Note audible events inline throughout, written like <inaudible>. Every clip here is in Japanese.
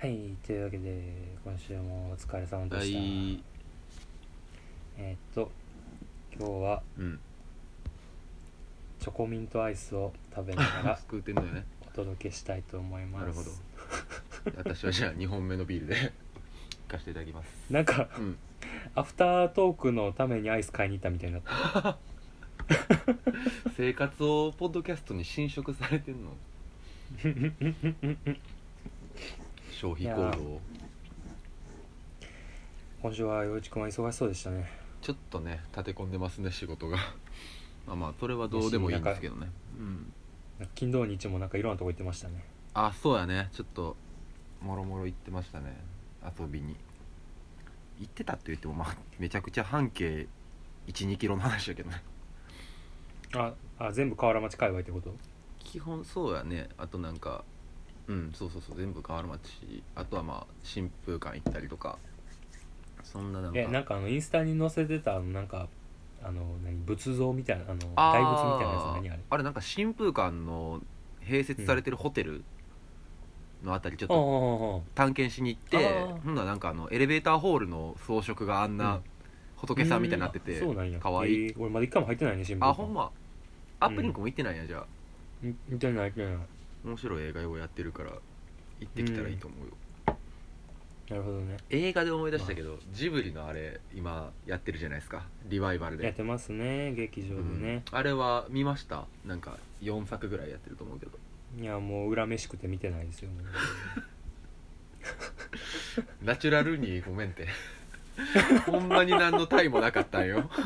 はいというわけで今週もお疲れ様ではした、い。えーっと今日はうん。チョコミントアイスを食べながら <laughs> 救うてんのよね。お届けしたいと思います。なるほど。私はじゃあ <laughs> 2本目のビールで <laughs> 行かせていただきます。なんかうん。アフタートークのためにアイス買いに行ったみたいになった。生活をポッドキャストに侵食されてんの消費行動。今週は陽一君は忙しそうでしたね。ちょっとね立て込んでますね仕事が。<laughs> まあまあそれはどうでもいいんですけどね。うん。金土日もなんかいろんなとこ行ってましたね。あそうやね。ちょっともろもろ行ってましたね。遊びに。行ってたって言ってもまあめちゃくちゃ半径1 2キロの話だけどね。ああ全部河原町界隈ってこと？基本そうやね。あとなんかうんそうそうそう全部河原町あとはまあ新風館行ったりとか。そんななんか。えなんかあのインスタに載せてたあのなんかあの何仏像みたいなあのあー。大仏みたいなやつ何あれ？あれなんか新風館の併設されてるホテルのあたりちょっと探検しに行ってあーほんならなんかあのエレベーターホールの装飾があんうなん。仏さんみたいになっててうん。そうなんや。かわい。いえー俺まだ一回も入ってないね新聞あほんま。アップリンクも行ってないんやじゃあ。見見てない見てない面白い映画をやってるから行ってきたらいいと思うよ、なるほどね。映画で思い出したけど、ジブリのあれ今やってるじゃないですか。リバイバルで。やってますね劇場でね、うん。あれは見ました？なんか4作ぐらいやってると思うけど。いやもう恨めしくて見てないですよもう。<laughs> ナチュラルにごめんってほんまに何のタイもなかったんよ。<laughs>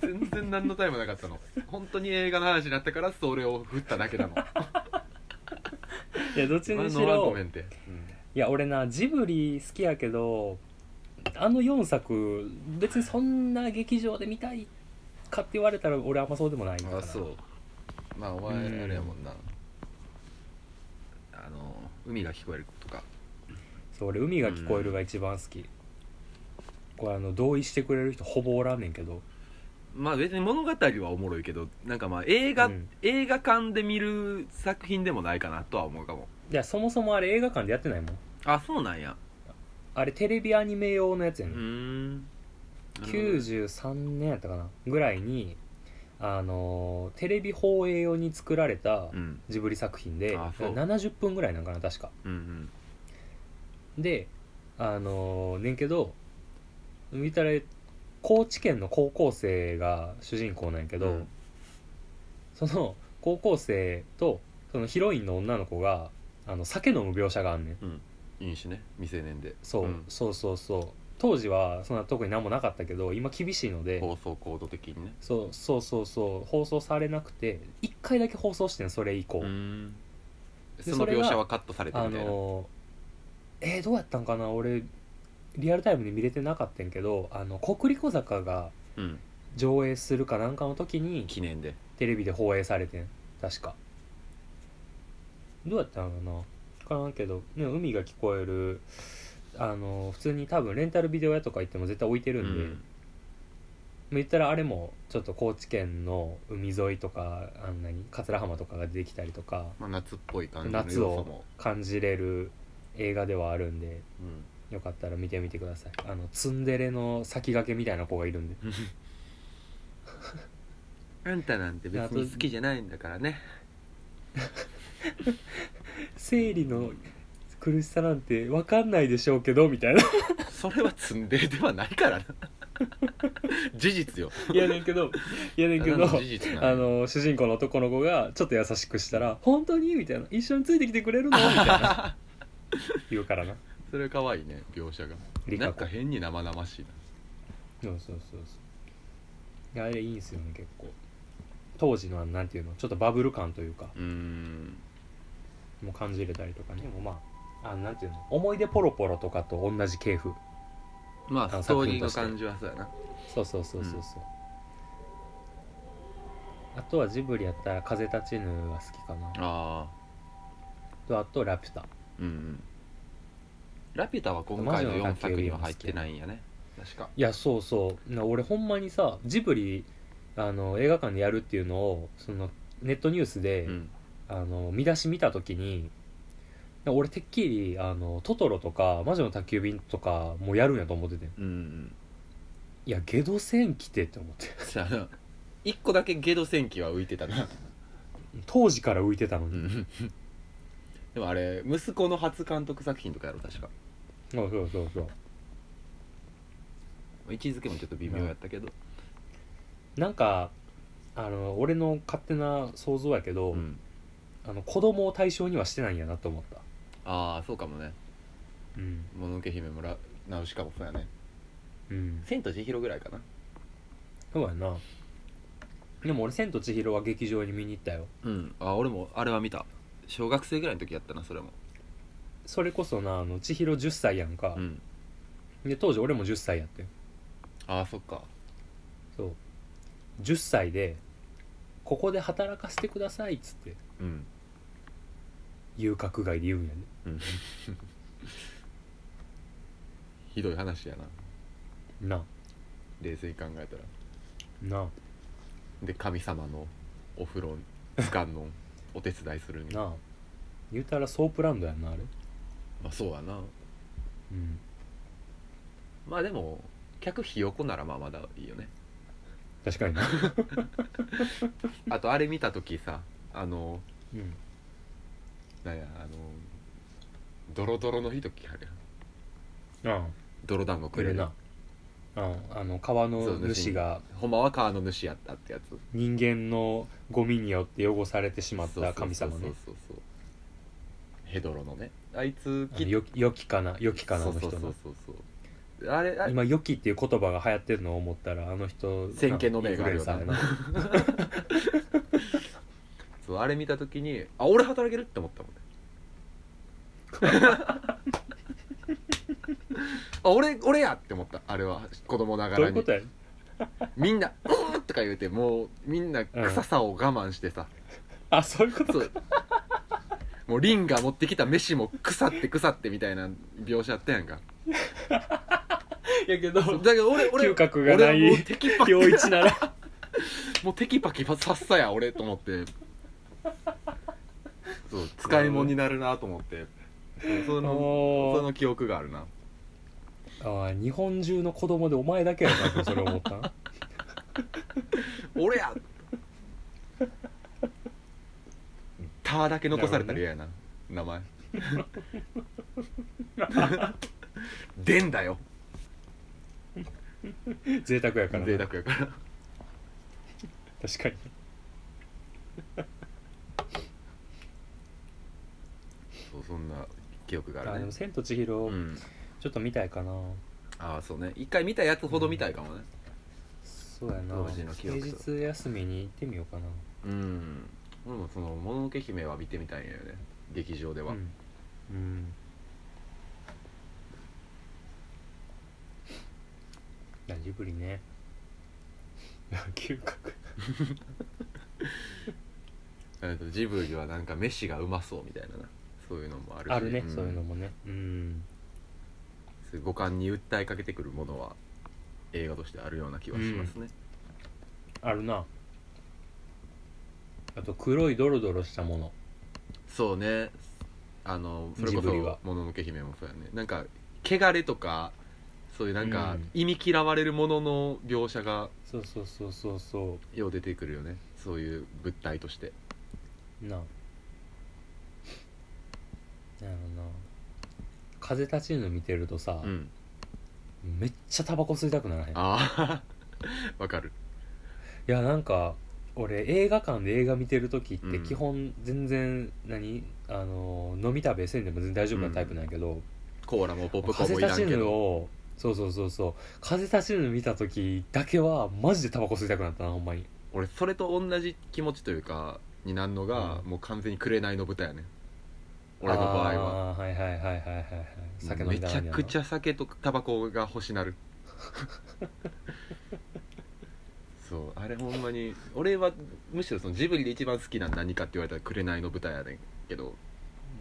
全然何のタイもなかったの。本当に映画の話になったからそれを振っただけなの。いやどっちにし今のはごろめんって、うんいや俺なジブリ好きやけどあの4作別にそんな劇場で見たいかって言われたら俺あんまそうでもないかなあそう。まあお前うん。あれやもんな、あの海が聞こえるそう俺海が聞こえるが一番好き、これあの同意してくれる人ほぼおらんねんけど。まあ別に物語はおもろいけどなんかまあ映画、うん。映画館で見る作品でもないかなとは思うかも。いやそもそもあれ映画館でやってないもん。あそうなんや。あれテレビアニメ用のやつやうねん。ーん。93年やったかな。ぐらいにあのーテレビ放映用に作られたうん。ジブリ作品であそう。70分ぐらいなんかな確か。うんであのーねんけど見たら高知県の高校生が主人公なんやけど、うん。その高校生とそのヒロインの女の子があの酒飲む描写があんねん。うん。飲酒ね。未成年で。そう、ん。そうそうそう。当時はそんな特に何もなかったけど今厳しいので放送コード的にね。そうそうそうそう。放送されなくて1回だけ放送してんそれ以降、その描写はカットされてあみたいな。のえー、どうやったんかな？俺リアルタイムで見れてなかったんけどあの国立小坂がうん。上映するかなんかの時に記念で。テレビで放映されてん。確か。どうやったのかな？分からんけど、ね、海が聞こえるあの普通に多分レンタルビデオ屋とか行っても絶対置いてるんで、うん。言ったらあれもちょっと高知県の海沿いとかあんなに桂浜とかが出てきたりとかまあ、夏っぽい感じの夏を要素も、感じれる映画ではあるんでうんよかったら見てみてください。あのツンデレの先駆けみたいな子がいるんで。<laughs> あんたなんて別に好きじゃないんだからね。生理の苦しさなんて分かんないでしょうけどみたいな。<laughs> それはツンデレではないからな。<laughs> 事実よ。いやねんけどいやねんけどあの主人公の男の子がちょっと優しくしたら「本当に?」みたいな「一緒についてきてくれるの?」みたいな <laughs> 言うからな。それ可愛いね描写が。リなんか変に生々しいな。そうそうそうそう。いやあれいいんすよね結構。当時のあのなんていうのちょっとバブル感というか。うーん。もう感じれたりとかね。もうまああのなんていうの思い出ポロポロとかと同じ系譜。まあのあストーリーの感じはそうやな。そうそうそうそうそう、あとはジブリやったら「風立ちぬ」が好きかな。ああとあと「ラピュタうんうん。ラピュタは今回の4作には入ってないんやね。確か」いやそうそう。な俺ほんまにさジブリあの映画館でやるっていうのをそのネットニュースで、うん。あの見出し見た時にら俺てっきりあのトトロとか魔女の宅急便とかもやるんやと思ってて。うんうん。いやゲド戦来てって思って。じゃあ一個だけゲド戦記は浮いてたな。当時から浮いてたのに、うんでもあれ息子の初監督作品とかやろ確か。そうそうそうそう。位置づけもちょっと微妙やったけど。なんかあの俺の勝手な想像やけど、うん。あの子供を対象にはしてないんやなと思った。ああそうかもね。うん「もののけ姫」もらナウシカもそうやね。うん「千と千尋」ぐらいかな。そうやな。でも俺「千と千尋」は劇場に見に行ったよ。うん。あ俺もあれは見た小学生ぐらいの時やったなそれも。それこそなあの千尋10歳やんか。う、ん。で当時俺も10歳やってん。ああそっか。そう。10歳で「ここで働かせてください」っつってうん。遊郭街で言うんやねうん。<laughs> ひどい話やな。な。冷静に考えたら。な。で神様のお風呂つかんのお手伝いするに。なあ。言うたらソープランドやんなあれ。まあそうやな。うん。まあでも客ひよこならまあまだいいよね。確かにな。あとあれ見た時さあのうん。なんやあのドロドロのひときあるやん。ああ。泥団子くれるなあああの川の主が。ほんまは川の主やったってやつ。人間のゴミによって汚されてしまった神様ねそうそうそう。ヘドロのね。あいつあのよよきかなよきかなの人の。そうそうそうそうそう。あれあ今「よき」っていう言葉が流行ってるのを思ったらあの人先見の明があるよ <laughs> そうあれ見た時にあ俺働けるって思ったもんね <laughs> あ俺俺やって思った。あれは子供ながらに。どういうことやみんな「<laughs> うーん」とか言うてもうみんな臭さを我慢してさ、あそういうこと？そう。もうリンが持ってきた飯も腐って腐ってみたいな描写あったやんか。やけどだけど俺俺嗅覚がない俺はもうテキパキ。陽一なら。<laughs> もうテキパキさっさや俺と思って。そう使い物になるなと思って。そうそのおーその記憶があるなああ日本中の子供でお前だけやなってそれ思った？な <laughs> 俺や「た」だけ残されたら嫌やな。名前。でんだよ。贅沢やからな。贅沢やから。確かに。そうそんな記憶がああでも「るね千と千尋」うんちょっと見たいかな。ああそうね。一回見たやつほど見たいかもね。そうやな。当時の記憶平日休みに行ってみようかな。うん。俺もその「もののけ姫」は見てみたいんやよね。劇場では、うん、うん、あジブリね。<laughs> 嗅覚。<laughs> えっとジブリはなんか飯がうまそうみたいなな。そういうのもあるし。あるね、ん。そういうのもね。うんそういう五感に訴えかけてくるものは映画としてあるような気はしますね、あるな。あと黒いドロドロしたもの。そうね。あのそれこジブリは。そ「もののけ姫」もそうやね。なんか汚れとかそういうなんかうん。意味嫌われるものの描写がそうそうそうそうそよう出てくるよね。そういう物体として。うな。なるほどな風立ちぬ見てるとさ、うん。めっちゃタバコ吸いたくならへん？いああ <laughs> わかる。やなんか俺映画館で映画見てる時ってうん。基本全然何？あの飲み食べせんでも全然大丈夫なタイプなんやけど、コーラもポップコーン風もいら立ちぬんけどをそうそうそうそう。風立ちぬ見た時だけはマジでタバコ吸いたくなったなほんまに。俺それと同じ気持ちというかになんのが、うん。もう完全に紅の豚やね俺の場合は。あーはいはいはいはいはいはい。酒飲みめちゃくちゃゃ酒とタバコが欲しなる。<laughs> そうあれほんまに俺はむしろそのジブリで一番好きなの何かって言われたら紅の豚やねんけど。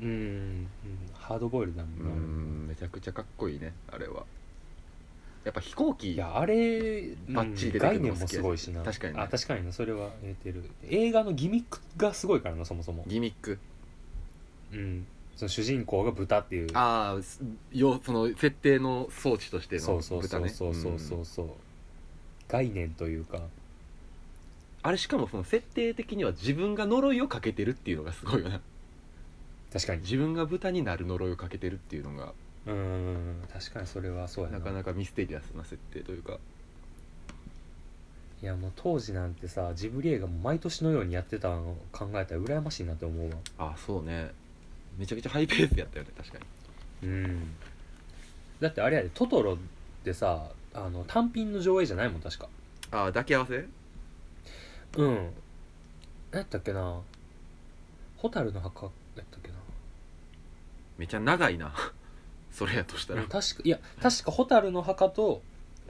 うん、うん、ハードボイルだもうんな、んめちゃくちゃかっこいいねあれは。やっぱ飛行機いやあれ、バッチリ出てくる概念ものも好きやしすごいしな。確かにね。あ確かになそれは言えてる。映画のギミックがすごいからなそもそも。ギミック。うんその主人公が豚っていう。ああその設定の装置としてのそうそうそう豚ね。そうそうそううんそう。概念というか。あれしかもその設定的には自分が呪いをかけてるっていうのがすごいよな確かに。自分が豚になる呪いをかけてるっていうのが。うーん確かにそれはそうやな。なかなかミステリアスな設定というか。いやもう当時なんてさジブリ映画も毎年のようにやってたのを考えたら羨ましいなって思うわ。あそうねめちゃくちゃハイペースやったよね確かに。うん。だってあれやでトトロってさあの単品の上映じゃないもん確か。ああ抱き合わせ？うん。何やったっけな。蛍の墓やったっけな。めちゃ長いな。<laughs> それやとしたら、うん確かいや確か蛍の墓と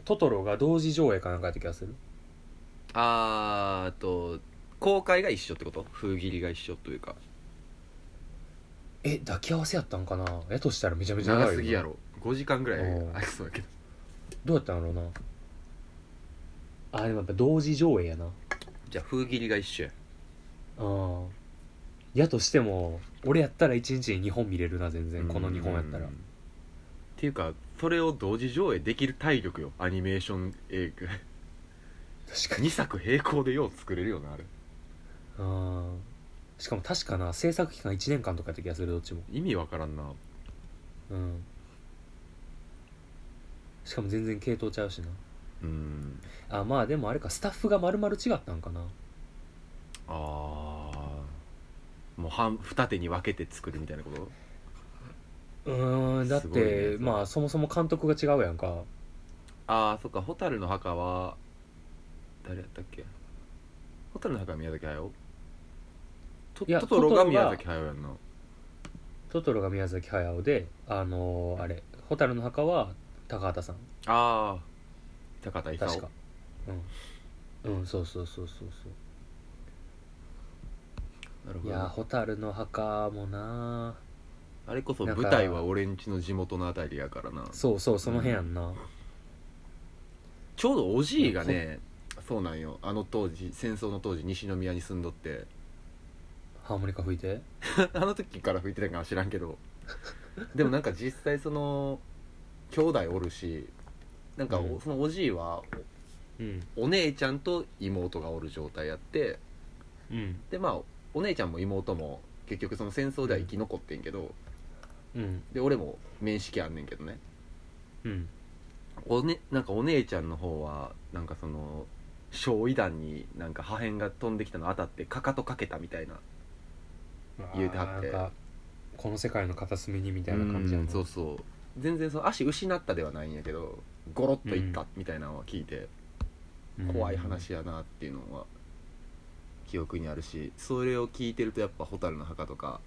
トトロが同時上映かなんかやった気がする。あーあと公開が一緒ってこと？封切りが一緒というかえ抱き合わせやったんかな？やとしたらめちゃめちゃ長いよな。長すぎやろ。5時間ぐらいうん。ありそうだけど。どうやったんやろうな？あでもやっぱ同時上映やな。じゃあ封切りが一緒や。うんやとしても俺やったら1日に2本見れるな全然。この2本やったら。うん。っていうかそれを同時上映できる体力よ。アニメーション映画。確かに。2作並行でよう作れるよなあれ。うんしかも確かな制作期間1年間とかやった気がするどっちも。意味わからんな。うん。しかも全然系統ちゃうしな。うん。あまあでもあれかスタッフが丸々違ったんかな。あー。もう半二手に分けて作るみたいなこと？うーんだっすごいねて、それ。まあそもそも監督が違うやんか。ああそっか蛍の墓は誰やったっけ？蛍の墓は宮崎駿？トいやトトロトトロがが宮崎駿やんなトトロが宮崎駿であのーあれ「蛍の墓」は高畑さん。ああ高田勲。確か。うん。うんそうそうそうそうそなるほどういや蛍の墓もなあれこそ舞台は俺んちの地元のあたりやからな。そうそうその辺やんな、ちょうどおじいがねそうなんよ。あの当時戦争の当時西宮に住んどってハーモニカ吹いて？<laughs> あの時から吹いてたかは知らんけど。でもなんか実際その兄弟おるしなんかおうん。そのおじいはうん。お姉ちゃんと妹がおる状態やってうん。でまあお姉ちゃんも妹も結局その戦争では生き残ってんけど、うん。で俺も面識あんねんけどね。うん。おねなんかお姉ちゃんの方はなんかその焼夷弾になんか破片が飛んできたの当たってかかとかけたみたいな言うてはって。この世界の片隅にみたいな感じやうんなそうそう。全然その足失ったではないんやけどゴロッといったみたいなのは聞いて、うん。怖い話やなっていうのは記憶にあるしそれを聞いてるとやっぱ蛍の墓とか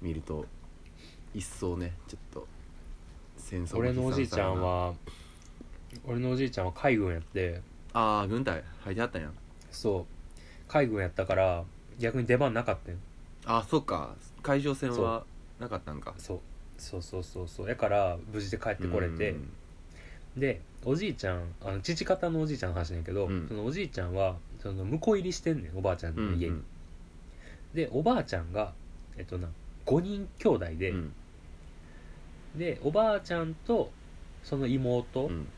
見ると一層ねちょっと戦争俺のおじいちゃんは俺のおじいちゃんは海軍やってああ軍隊入ってはったんや。そう。海軍やったから逆に出番なかったんあそっか。海上戦はなかったんか。そう。そうそうそうそう。やから無事で帰ってこれて。うん。でおじいちゃんあの父方のおじいちゃんの話なんやけど、うん。そのおじいちゃんはその婿入りしてんねんおばあちゃんうんの家に、でおばあちゃんがえっとな5人兄弟で、うん。でおばあちゃんとその妹うん。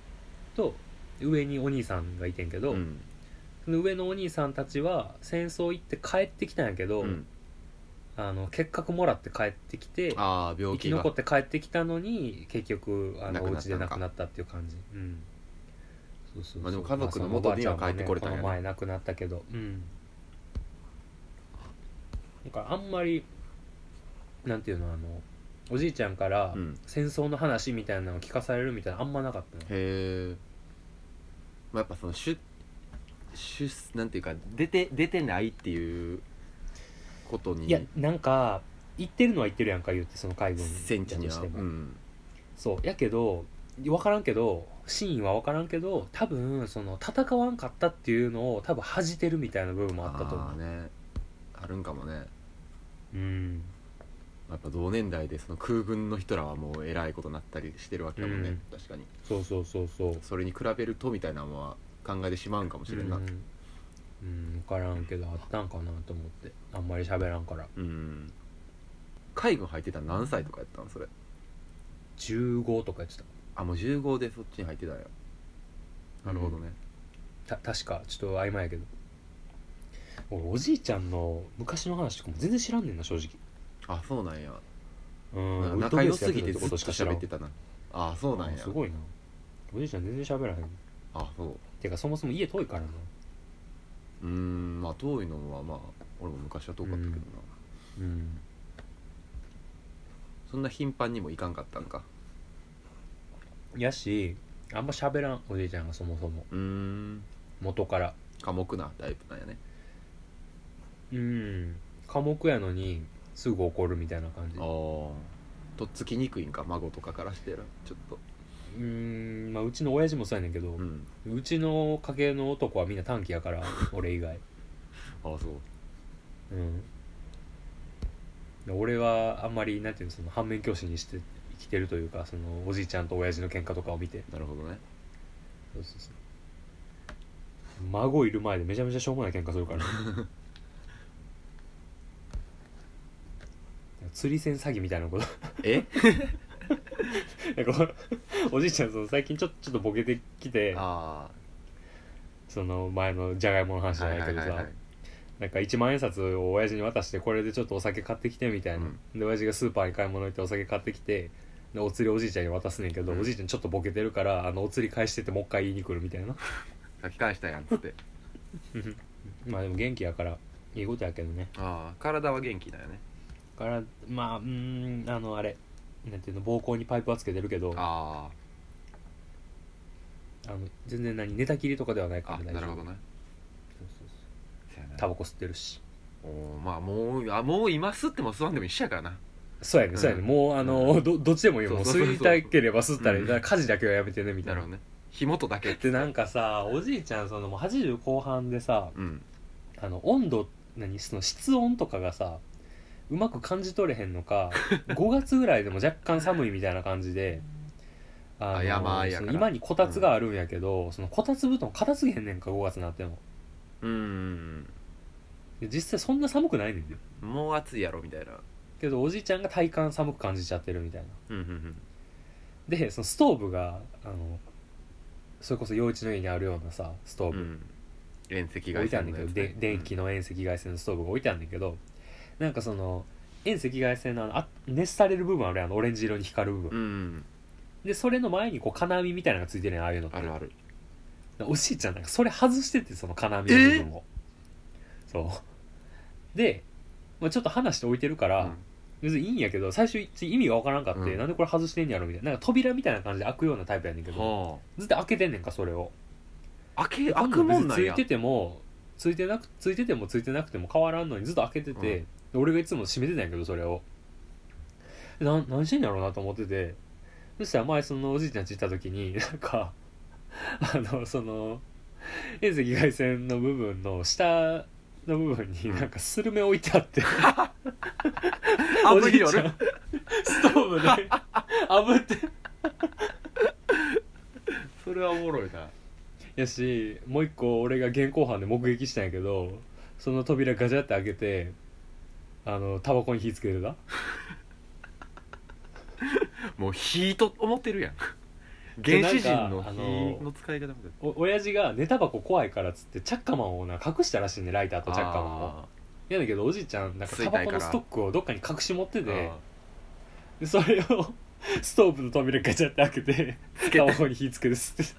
と上にお兄さんがいてんけど、うん。その上のお兄さんたちは戦争行って帰ってきたんやけど、うんあの結核もらって帰ってきてあ生き残って帰ってきたのに結局あのお亡くなったのか。家で亡くなったっていう感じ。うん。そうそうそう。まあでも家族の元にはまあそのおばあちゃんもね帰ってこれたんやねこの前亡くなったけど。うん。なんかあんまりなんていうのあのおじいちゃんからうん。戦争の話みたいなのを聞かされるみたいなのあんまなかったの。へえ、まあ、やっぱその出出なんていうか出て出てないっていうことに。いやなんか言ってるのは言ってるやんか言ってその海軍戦地にしても。うん。そう。やけど分からんけど真意は分からんけど多分その戦わんかったっていうのを多分恥じてるみたいな部分もあったと思あーね。あるんかもね。ううん。やっぱ同年代でその空軍の人らはもう偉いことになったりしてるわけだもんね、うん。確かに。そうそうそうそう。それに比べるとみたいなのは考えてしまうんかもしれんな。うん、うん、分からんけどあったんかなと思ってあんまり喋らんから。うん。海軍入ってたの何歳とかやったん？それ。15とか言ってあもう15でそっちに入ってたんや。なるほどね、たた確かちょっと曖昧やけど。俺おじいちゃんの昔の話とかも全然知らんねんな正直。あそうなんや。うん。仲良すぎてずっとことしか知らん喋ってたな。あそうなんや。すごいな。おじいちゃん全然喋らへん。あそう。てかそもそも家遠いからなうーん。まあ遠いのはまあ俺も昔は遠かったけどな、うん。そんな頻繁にも行かんかったんか？やしあんま喋らんおじいちゃんがそもそも。うーん。元から。寡黙なタイプなんやね。うん。寡黙やのにすぐ怒るみたいな感じ。ああとっつきにくいんか孫とかからしてる。ちょっとうんまあうちの親父もそうやねんけど、ううんちの家系の男はみんな短気やから <laughs> 俺以外。ああそう。うん。で俺はあんまりなんていうのその反面教師にして生きてるというかそのおじいちゃんと親父の喧嘩とかを見て。なるほどね。そうそうそう。孫いる前でめちゃめちゃしょうもない喧嘩するから。<laughs> 釣り線詐欺みたいなこと。え？<laughs> なんか <laughs> おじいちゃんその最近ちょちょっとボケてきてあその前のじゃがいもの話じあゃないけどさ、なんか1万円札を親父に渡してこれでちょっとお酒買ってきてみたいな、で親父がスーパーに買い物行ってお酒買ってきてでお釣りおじいちゃんに渡すねんけど、うん。おじいちゃんちょっとボケてるからあのお釣り返してってもう一回言いに来るみたいな。書き返したやんっつって。<laughs> まあでも元気やからいいことやけどね。ああ体は元気だよね。だからまあうーんあのあれなんていうの膀胱にパイプはつけてるけどああの全然何寝たきりとかではないかあらあなるほどね。そうそうせやなそうタバコ吸ってるし。おーまあもうあもう今吸っても吸わんでも一緒やからな。そうやね、うんそうやねもうあの、うん。どどっちでもいいよもうそうそうそう。吸いたければ吸ったり、うん。だから家事だけはやめてねみたなないるほどね。火元だけでなんかさおじいちゃんそのもう80後半でさうん。あの温度何その室温とかがさうまく感じ取れへんのか <laughs> 5月ぐらいでも若干寒いみたいな感じでああ山や今にこたつがあるんやけど、そのこたつ布団片付けへんねんか5月になっても。うん。で実際そんな寒くないねんだよもう暑いやろみたいな。けどおじいちゃんが体感寒く感じちゃってるみたいな。うんうんうん。でそのストーブがあのそれこそ陽一の家にあるようなさストーブ、うん。遠赤置外いてあんねんけど、線のやつね。で電気の遠赤外線のストーブが置いてあんねんけどなんかその遠赤外線のあのあ熱される部分あるやんあのオレンジ色に光る部分、うんうんでそれの前にこう金網みたいなのがついてるやんああいうのって。あるある。おじいちゃんなんかそれ外しててその金網の部分を。そう。で、まあ、ちょっと話して置いてるから、うん。別にいいんやけど最初意味がわからんかって、うん。なんでこれ外してんやろみたいな。なんか扉みたいな感じで開くようなタイプやねんけどはずっと開けてんねんかそれを。あ開け開くもんなんや。ついててもついてなくついててもついてなくても変わらんのにずっと開けてて、俺がいつも閉めてたんやけどそれを。でな何してんやろうなと思ってて。そしたら前そのおじいちゃんち行った時になんかあのその遠赤外線の部分の下の部分になんかスルメ置いてあって。<laughs> あおじいちゃんストーブで。炙って。それはおもろいな。やしもう一個俺が現行犯で目撃したんやけどその扉ガチャって開けてあのタバコに火つけてた？<laughs> もう火と思ってるやん。<laughs> 原始人の火の使い方みたいな。お親父が寝タバコ怖いからっつってチャッカマンをな隠したらしいねライターとチャッカマンを。あやだけどおじいちゃんなんかついタバコのストックをどっかに隠し持ってーてあでそれを <laughs> ストーブの扉ガチャって開けてタバコに火つけて吸って。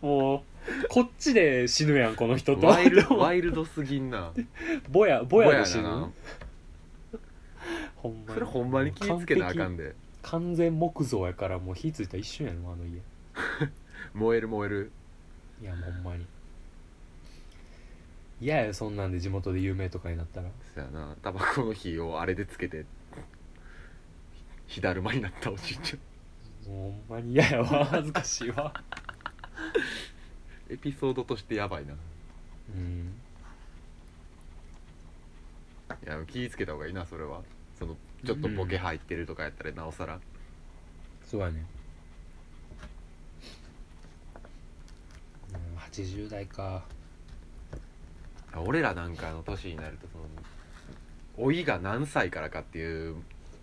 もうこっちで死ぬやんこの人と。ワイルドすぎんな。ぼやぼやで死ぬ <laughs> ほんまに。それほんまに気ぃつけなあかんで。で完全木造やからもう火ついたら一瞬やのあの家。<laughs> 燃える燃える。いやもうほんまに。嫌やよそんなんで地元で有名とかになったら。そやな。タバコの火をあれでつけて火だるまになったおじいちゃん。もうほんまに嫌やわ。恥ずかしいわ。<laughs> エピソードとしてやばいな。うん。いや気ぃつけた方がいいなそれはそのちょっとボケ入ってるとかやったらなおさら。そうやね。うん80代か。俺らなんかの年になるとその老いが何歳からかっていう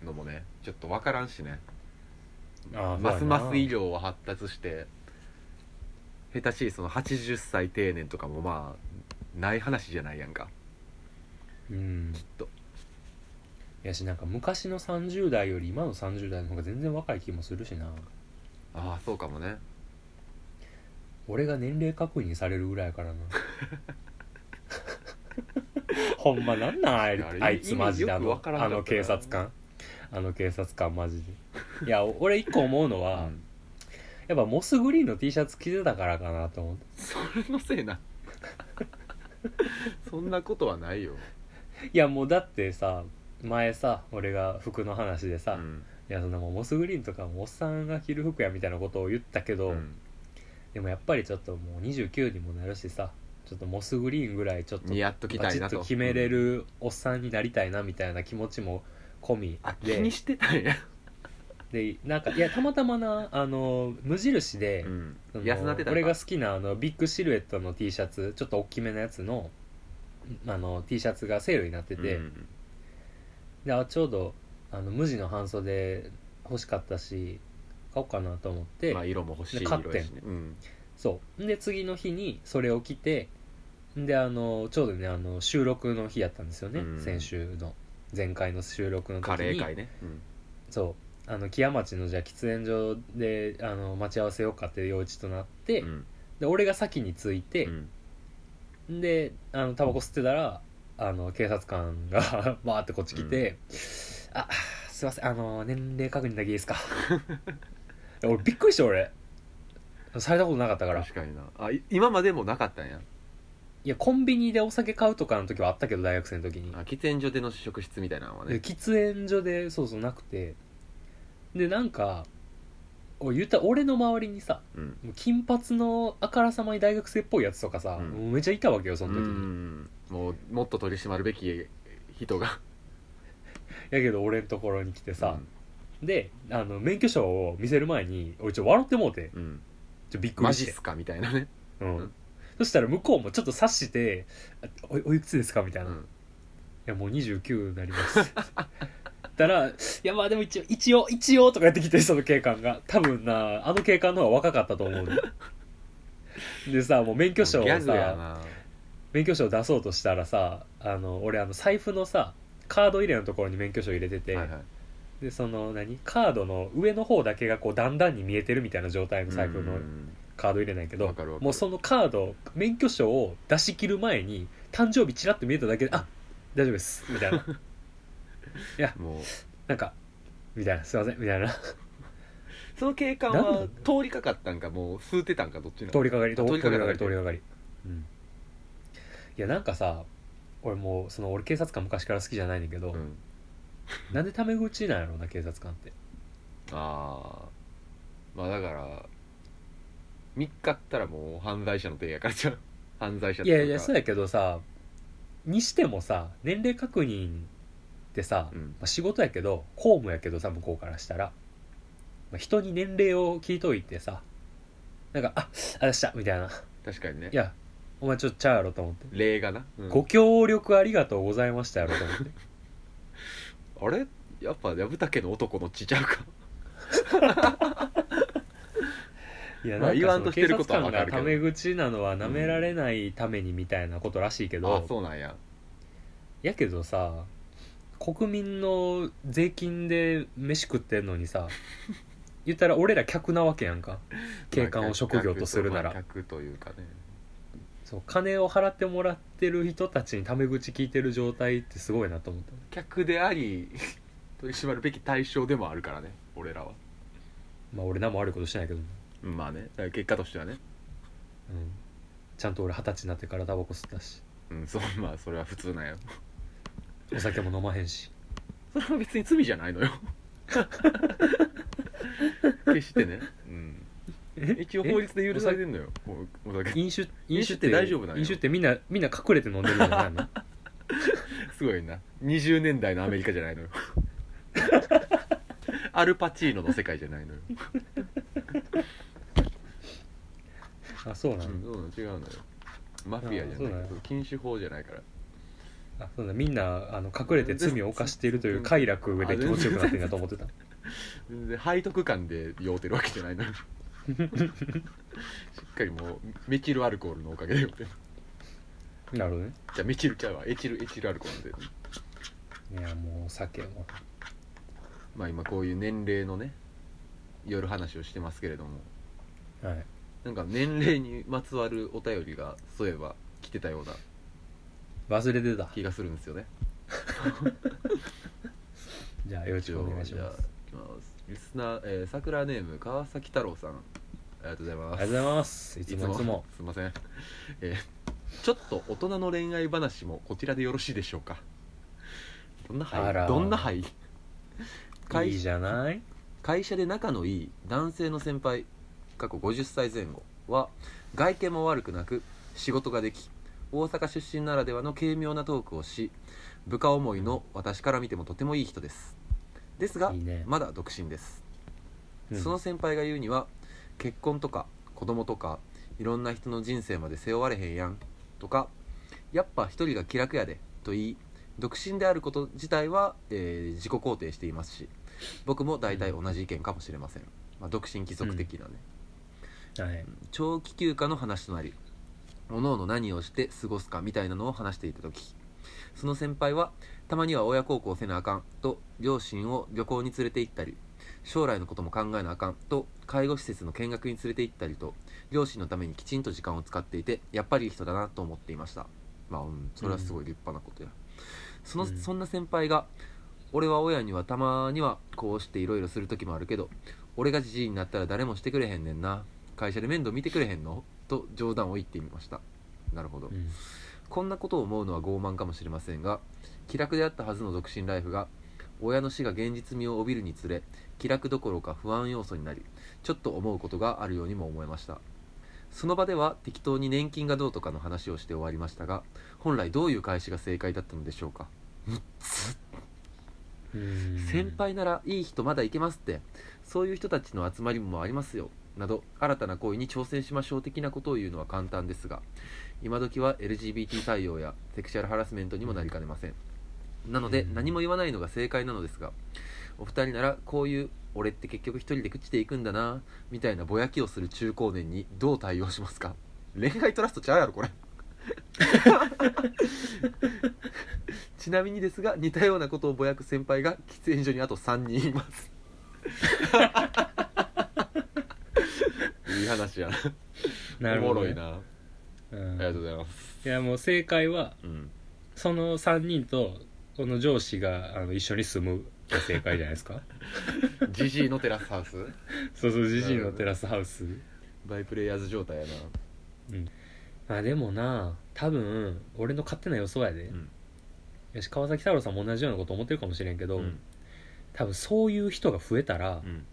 のもねちょっと分からんしね。あーますます医療療は発達して下手しいその80歳定年とかもまあない話じゃないやんか。うん。きっとやしなんか昔の30代より今の30代の方が全然若い気もするしな。ああそうかもね。俺が年齢確認されるぐらいやからな。<laughs> ほんまなんなんあいあいつマジであのあの警察官。あの警察官マジで。いや俺一個思うのは、うん。やっぱモスグリーンの T シャツ着てたからかなと思って。それのせいな。<laughs> そんなことはないよ、いやもうだってさ前さ俺が服の話でさ、いうん。やそんなもうモスグリーンとかもおっさんが着る服やみたいなことを言ったけど、うん。でもやっぱりちょっともう29にもなるしさちょっとモスグリーンぐらいちょっと似合っときたいなと。決めれるおっさんになりたいなみたいな気持ちも込みあ気でにしてたんや、でなんかいやたまたまなあの無印で、うん。その安なってたんか。俺が好きなあのビッグシルエットの T シャツちょっと大きめのやつのあの T シャツがセールになってて、うんであちょうどあの無地の半袖欲しかったし買おうかなと思って、まあ色も欲しいで買ってん。ね、うん、そう。で次の日にそれを着てであのちょうどねあの収録の日やったんですよね、うん。先週の。前回の収録の時に。カレー会ね、うん。そう。あの木屋町のじゃあ喫煙所であの待ち合わせようかって陽一となって、うん。で俺が先に着いてう、ん。であのタバコ吸ってたらあの警察官が <laughs> バーってこっち来て「あすいませんあの年齢確認だけいいですか?いや」俺びっくりした俺。されたことなかったから。確かにな。あい今までもなかったんや。いやコンビニでお酒買うとかの時はあったけど大学生の時に。あ喫煙所での職質みたいなのはでね喫煙所でそうそうなくて。でなんか俺言ったら俺の周りにさうん。もう金髪のあからさまに大学生っぽいやつとかさ、うん。もうめちゃいたわけよその時に、うん。もうもっと取り締まるべき人が。<laughs> やけど俺のところに来てさ、であの免許証を見せる前に俺ちょっと笑ってもうて。うん、うんちょっとびっくマりして。ジっすか？みたいなね、うん。うん。そしたら向こうもちょっと察して「おいおいくつですか?」みたいうな「いん、やもう29になります」<laughs> ったら「いやまあでも一応一応一応」とかやってきてその警官が。多分なあの警官の方が若かったと思う。ねでさもう免許証をさな。免許証出そうとしたらさあの俺あの財布のさカード入れのところに免許証入れてて、はいはい。でその何？カードの上の方だけがこうだんだんに見えてるみたいな状態の財布のうん。カード入れないけどもうそのカード免許証を出し切る前に誕生日ちらっと見えただけで「あ大丈夫です」みたいないやもうなんかみたいなすいませんみたいな。その警官なんはなん通りかかったんかもう吸うてたんかどっちなの？通りかかりあ通りかかり。通りかかり通りかかり。うん。いやなんかさ俺もうその俺警察官昔から好きじゃないねんだけど、うん。なんでタメ口なんやろな警察官って。ああまあだから3日ったらもう犯罪者の手やからちゃう犯罪者いやいやそうややけどさにしてもさ年齢確認ってさ、うん。まあ、仕事やけど公務やけどさ向こうからしたら、まあ、人に年齢を聞いといてさなんか「ああらした」みたいな「確かにね。いやお前ちょっとちゃうやろ」と思って。礼がな、「うん。ご協力ありがとうございましたやろ」と思って。<laughs> あれ？やっぱ薮竹の男の血ちゃうか？<laughs> いやまあなん言わんとしてることは官わかるけど。がタメ口なのは舐められないためにみたいなことらしいけど、あそうなんや。やけどさ国民の税金で飯食ってんのにさ <laughs> 言ったら俺ら客なわけやんか。警官を職業とするなら、まあ客というかね。そう金を払ってもらってる人たちにタメ口聞いてる状態ってすごいなと思った。客であり取り締まるべき対象でもあるからね俺らは。まあ俺何も悪いことしてないけど、うん、まあね結果としてはね。ちゃんと俺二十歳になってからタバコ吸ったし。うんそうまあそれは普通なんよお酒も飲まへんし。それは別に罪じゃないのよ。<laughs> 決してね、うん、一応法律で許されてんのよ。おお酒。飲酒飲酒って大丈夫なんよ。飲酒ってみんなみんな隠れて飲んでるんじゃないの <laughs> すごいな。20年代のアメリカじゃないのよ。<laughs> アルパチーノの世界じゃないのよ、あそうなん、そうなの。違うのよ。マフィアじゃあそうなんや。ない禁酒法じゃないからあそうだみんなあの隠れて罪を犯しているという快楽で気持ちよくなってるんだと思ってた。全然背徳感で酔うてるわけじゃないのよ <laughs> しっかりもうメチルアルコールのおかげで酔ってる。なるほどね。じゃあメチルちゃうわエチルエチルアルコールで。いやもう酒も。まあ今こういう年齢のね夜話をしてますけれども。はい。なんか年齢にまつわるお便りがそういえば来てたような忘れてた。気がするんですよね。<laughs> じゃあよろしくお願いします。いきます。リスナー、えー、桜ネーム川崎太郎さん。ありがとうございます。ありがとうございます。いつもいつも。すいません、えーちょっと大人の恋愛話もこちらでよろしいでしょうか。どんなあら。はいどんなはいいじゃない？会社で仲のいい男性の先輩過去50歳前後は外見も悪くなく仕事ができ大阪出身ならではの軽妙なトークをし部下思いの私から見てもとてもいい人です。ですがいいね。まだ独身です。うん。その先輩が言うには結婚とか子供とかいろんな人の人生まで背負われへんやん。とかやっぱ一人が気楽やでと言い独身であること自体は、えー自己肯定していますし僕も大体同じ意見かもしれません、まあ、独身貴族的なね、はい。長期休暇の話となり各々何をして過ごすかみたいなのを話していた時その先輩はたまには親孝行せなあかんと両親を旅行に連れて行ったり将来のことも考えなあかんと介護施設の見学に連れて行ったりと両親のためにきちんと時間を使っていてやっぱりいい人だなと思っていました。まあうんそれはすごい立派なことや、そのうん。そんな先輩が俺は親にはたまにはこうしていろいろする時もあるけど俺がじじいになったら誰もしてくれへんねんな。会社で面倒見てくれへんの？と冗談を言ってみました。なるほど、うん。こんなことを思うのは傲慢かもしれませんが気楽であったはずの独身ライフが親の死が現実味を帯びるにつれ気楽どころか不安要素になりちょっと思うことがあるようにも思えました。その場では適当に年金がどうとかの話をして終わりましたが本来どういう返しが正解だったのでしょうか。うん。先輩ならいい人まだいけますってそういう人たちの集まりもありますよなど新たな行為に挑戦しましょう的なことを言うのは簡単ですが今時は LGBT 対応やセクシャルハラスメントにもなりかねません。なのでうん。何も言わないのが正解なのですがお二人ならこういう俺って結局一人で朽ちていくんだなみたいなぼやきをする中高年にどう対応しますか？<laughs> 恋愛トラストちゃうやろこれ。<laughs> ちなみにですが似たようなことをぼやく先輩が喫煙所にあと3人います <laughs> いい話やな。<laughs> なるほどね。おもろいな、あうん。りがとうございます。いやもう正解はうん。その3人とこの上司があの一緒に住むが正解じゃないですか？<laughs> <laughs> ジジイのテラスハウス？そうそうジジイのテラスハウス。バイプレイヤーズ状態やな。あでもな多分俺の勝手な予想やで、うん。よし川崎太郎さんも同じようなこと思ってるかもしれんけど、うん。多分そういう人が増えたら、うん。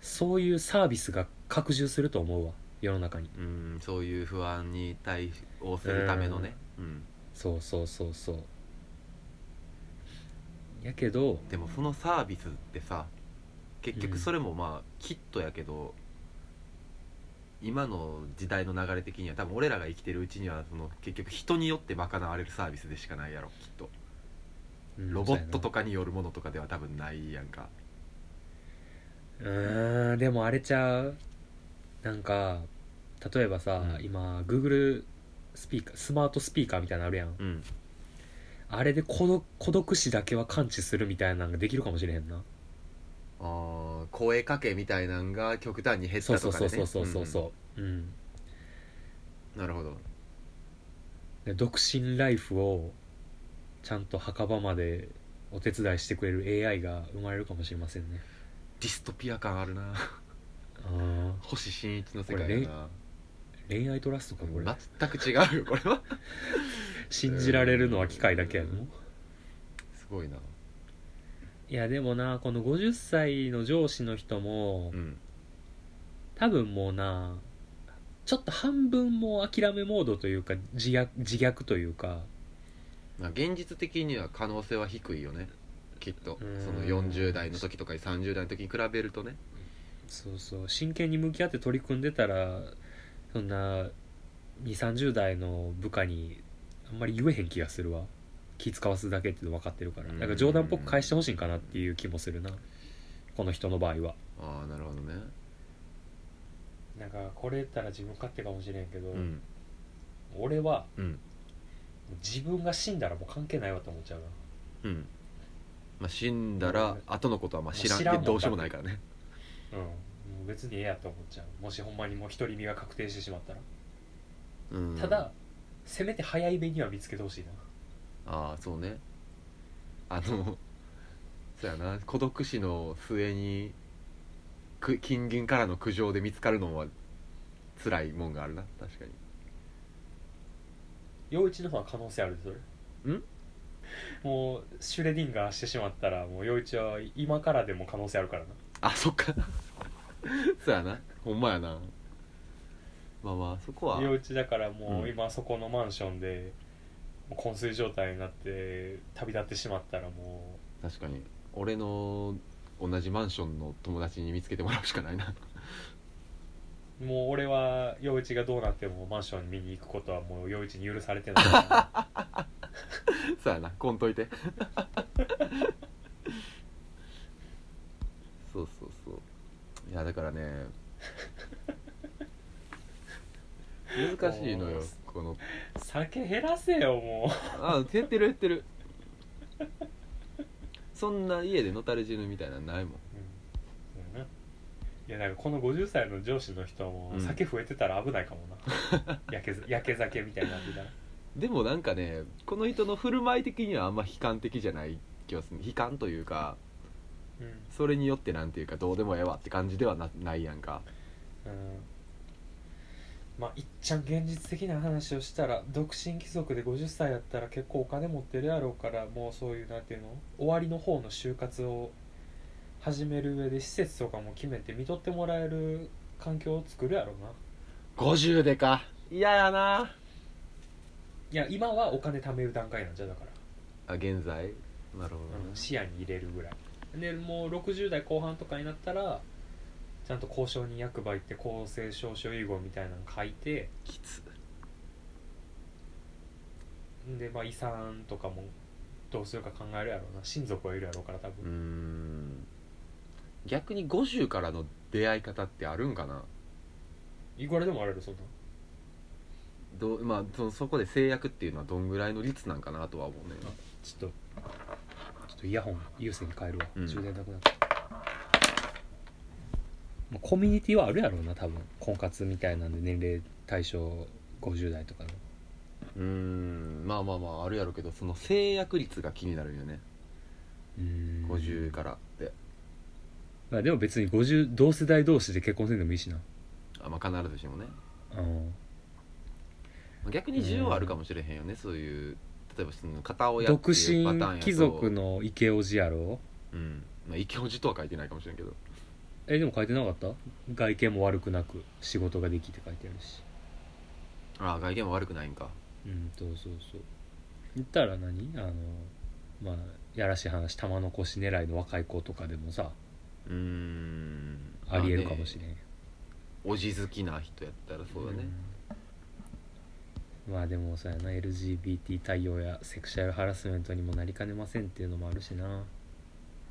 そういうサービスが拡充すると思うわ世の中に。うんそういう不安に対応するためのね、うん、そうそうそうそう。やけどでもそのサービスってさ結局それもまあキットやけど、今の時代の流れ的には多分俺らが生きてるうちにはその結局人によって賄われるサービスでしかないやろきっと。うんロボットとかによるものとかでは多分ないやんか。うーんでもあれちゃう？なんか例えばさ、うん。今 Google スピーカースマートスピーカーみたいなのあるやん。うん。あれで孤独孤独死だけは感知するみたいなのができるかもしれへんな。あー声かけみたいなんが極端に減っそうたとかでね。そうそうそうそうそうそうう。ん、うん。なるほど。で独身ライフをちゃんと墓場までお手伝いしてくれる AI が生まれるかもしれませんね。ディストピア感あるなああ星新一の世界やな。恋愛トラストかこれ。全く違うよこれは。<laughs> 信じられるのは機械だけやの？すごいな。いやでもなこの50歳の上司の人もうん。多分もうなちょっと半分もう諦めモードというか自虐自虐というか。まあ現実的には可能性は低いよね。きっと。うん。その40代の時とか30代の時に比べるとねそうそう。真剣に向き合って取り組んでたらそんな2 3 0代の部下にあんまり言えへん気がするわ。気使わすだけって分かってるから。うん。だから冗談っぽく返してほしいんかなっていう気もするな。この人の場合は。ああなるほどね。なんかこれ言ったら自分勝手かもしれんけど、うん。俺はうん。自分が死んだらもう関係ないわと思っちゃうなうん。まあ死んだら後のことはまあ知らん知らんもんどうしようもないからねうん。別にええやと思っちゃう。もしほんまにもう独り身が確定してしまったら、うん。ただせめて早い目には見つけてほしいな。ああそうね。あの <laughs> そうやな。孤独死の末にく近隣からの苦情で見つかるのは辛いもんがあるな。確かに。陽一の方は可能性あるでそれ。ん？もうシュレディンガーしてしまったらもう陽一は今からでも可能性あるからなあそっか。<laughs> そうやな。ほんまやな。まあまあそこは。陽一だからもううん。今そこのマンションで昏睡状態になって旅立ってしまったらも確かに。俺の同じマンションの友達に見つけてもらうしかないな。う <laughs> もう俺は陽一がどうなってもマンションに見に行くことはもう陽一に許されてない。か <laughs> らそうやな。こんといてそうそうそういやだからね難しいのよもうこの。酒減らせよもあ減ってる減ってる。そんな家でのたれ死ぬみたいなのないもん。う、うん。うん。いやなんかこの50歳の上司の人もうん。酒増えてたら危ないかもな、<laughs> やけやけ酒みたいになってたら。でもなんかねこの人の振る舞い的にはあんま悲観的じゃない気がする。悲観というかうんそれによってなんていうかどうでもええわって感じではなないやんか。うん。まあいっちゃん現実的な話をしたら独身貴族で50歳やったら結構お金持ってるやろうからもうそういうなんていうの？終わりの方の就活を始める上で施設とかも決めて見とってもらえる環境を作るやろうな。50でか。嫌やな。いや今はお金貯める段階なんじゃだから、あ現在？なるほどね。うん視野に入れるぐらいでもう60代後半とかになったらちゃんと交渉人役場行って公正証書遺言みたいなの書いてきつ。で、まあ、遺産とかもどうするか考えるやろうな。親族はいるやろうから多うー分、ん。逆に50からの出会い方ってあるんかな？いくらでもあるよそんな。どうまあそそこで制約っていうのはどんぐらいの率なんかなとは思うねちょっとイヤホン有線に変えるわ、うん。充電なくなった。まあコミュニティはあるやろうな多分。婚活みたいなんで年齢対象50代とかの。うーん。まあまあまああるやろうけどその制約率が気になるよね。うん。50からって。まあでも別に50同世代同士で結婚せんでもいいしな。あまあ必ずしもね。うん。逆に需要はあるかもしれへんよねそういう例えばその片親独身貴族の池叔父やろ？うん。まあ池おじとは書いてないかもしれんけど。えでも書いてなかった？外見も悪くなく仕事ができて書いてあるし。ああ外見も悪くないんか。うんそうそうそう。言ったら何？あのまあやらしい話玉残し狙いの若い子とかでもさうーん。ありえるかもしれん、まあね。おじ好きな人やったらそうだね、うんまあでもそうやな LGBT 対応やセクシャルハラスメントにもなりかねませんっていうのもあるしな。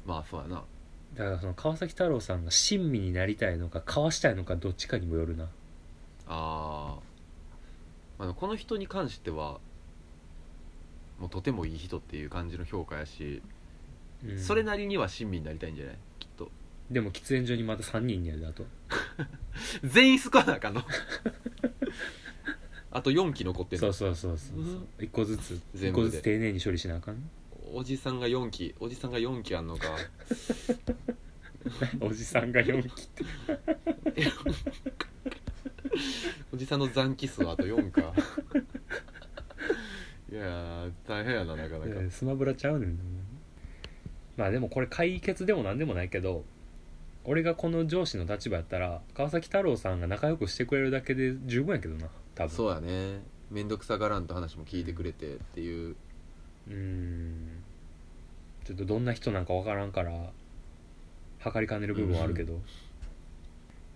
まあそうやな。だからその川崎太郎さんが親身になりたいのか交わしたいのかどっちかにもよるな。ああ、この人に関してはもうとてもいい人っていう感じの評価やし、うん。それなりには親身になりたいんじゃない？きっと。でも喫煙所にまた3人にやるあと。<laughs> 全員救わなあかんの？あと4機残ってんのそうそうそうそうう。ん一個ずつ。一全部で。個ずつ丁寧に処理しなあかん？おじさんが4機おじさんが4機あんのか。おじさんが4 <laughs> 期って。<laughs> おじさんの残機数はあと4か。いやー大変やななかなか、スマブラちゃうねんまあでもこれ解決でもなんでもないけど俺がこの上司の立場やったら川崎太郎さんが仲良くしてくれるだけで十分やけどな多分。そうやね。面倒くさがらんと話も聞いてくれてっていう。うーん。ちょっとどんな人なんかわからんから測りかねる部分はあるけど、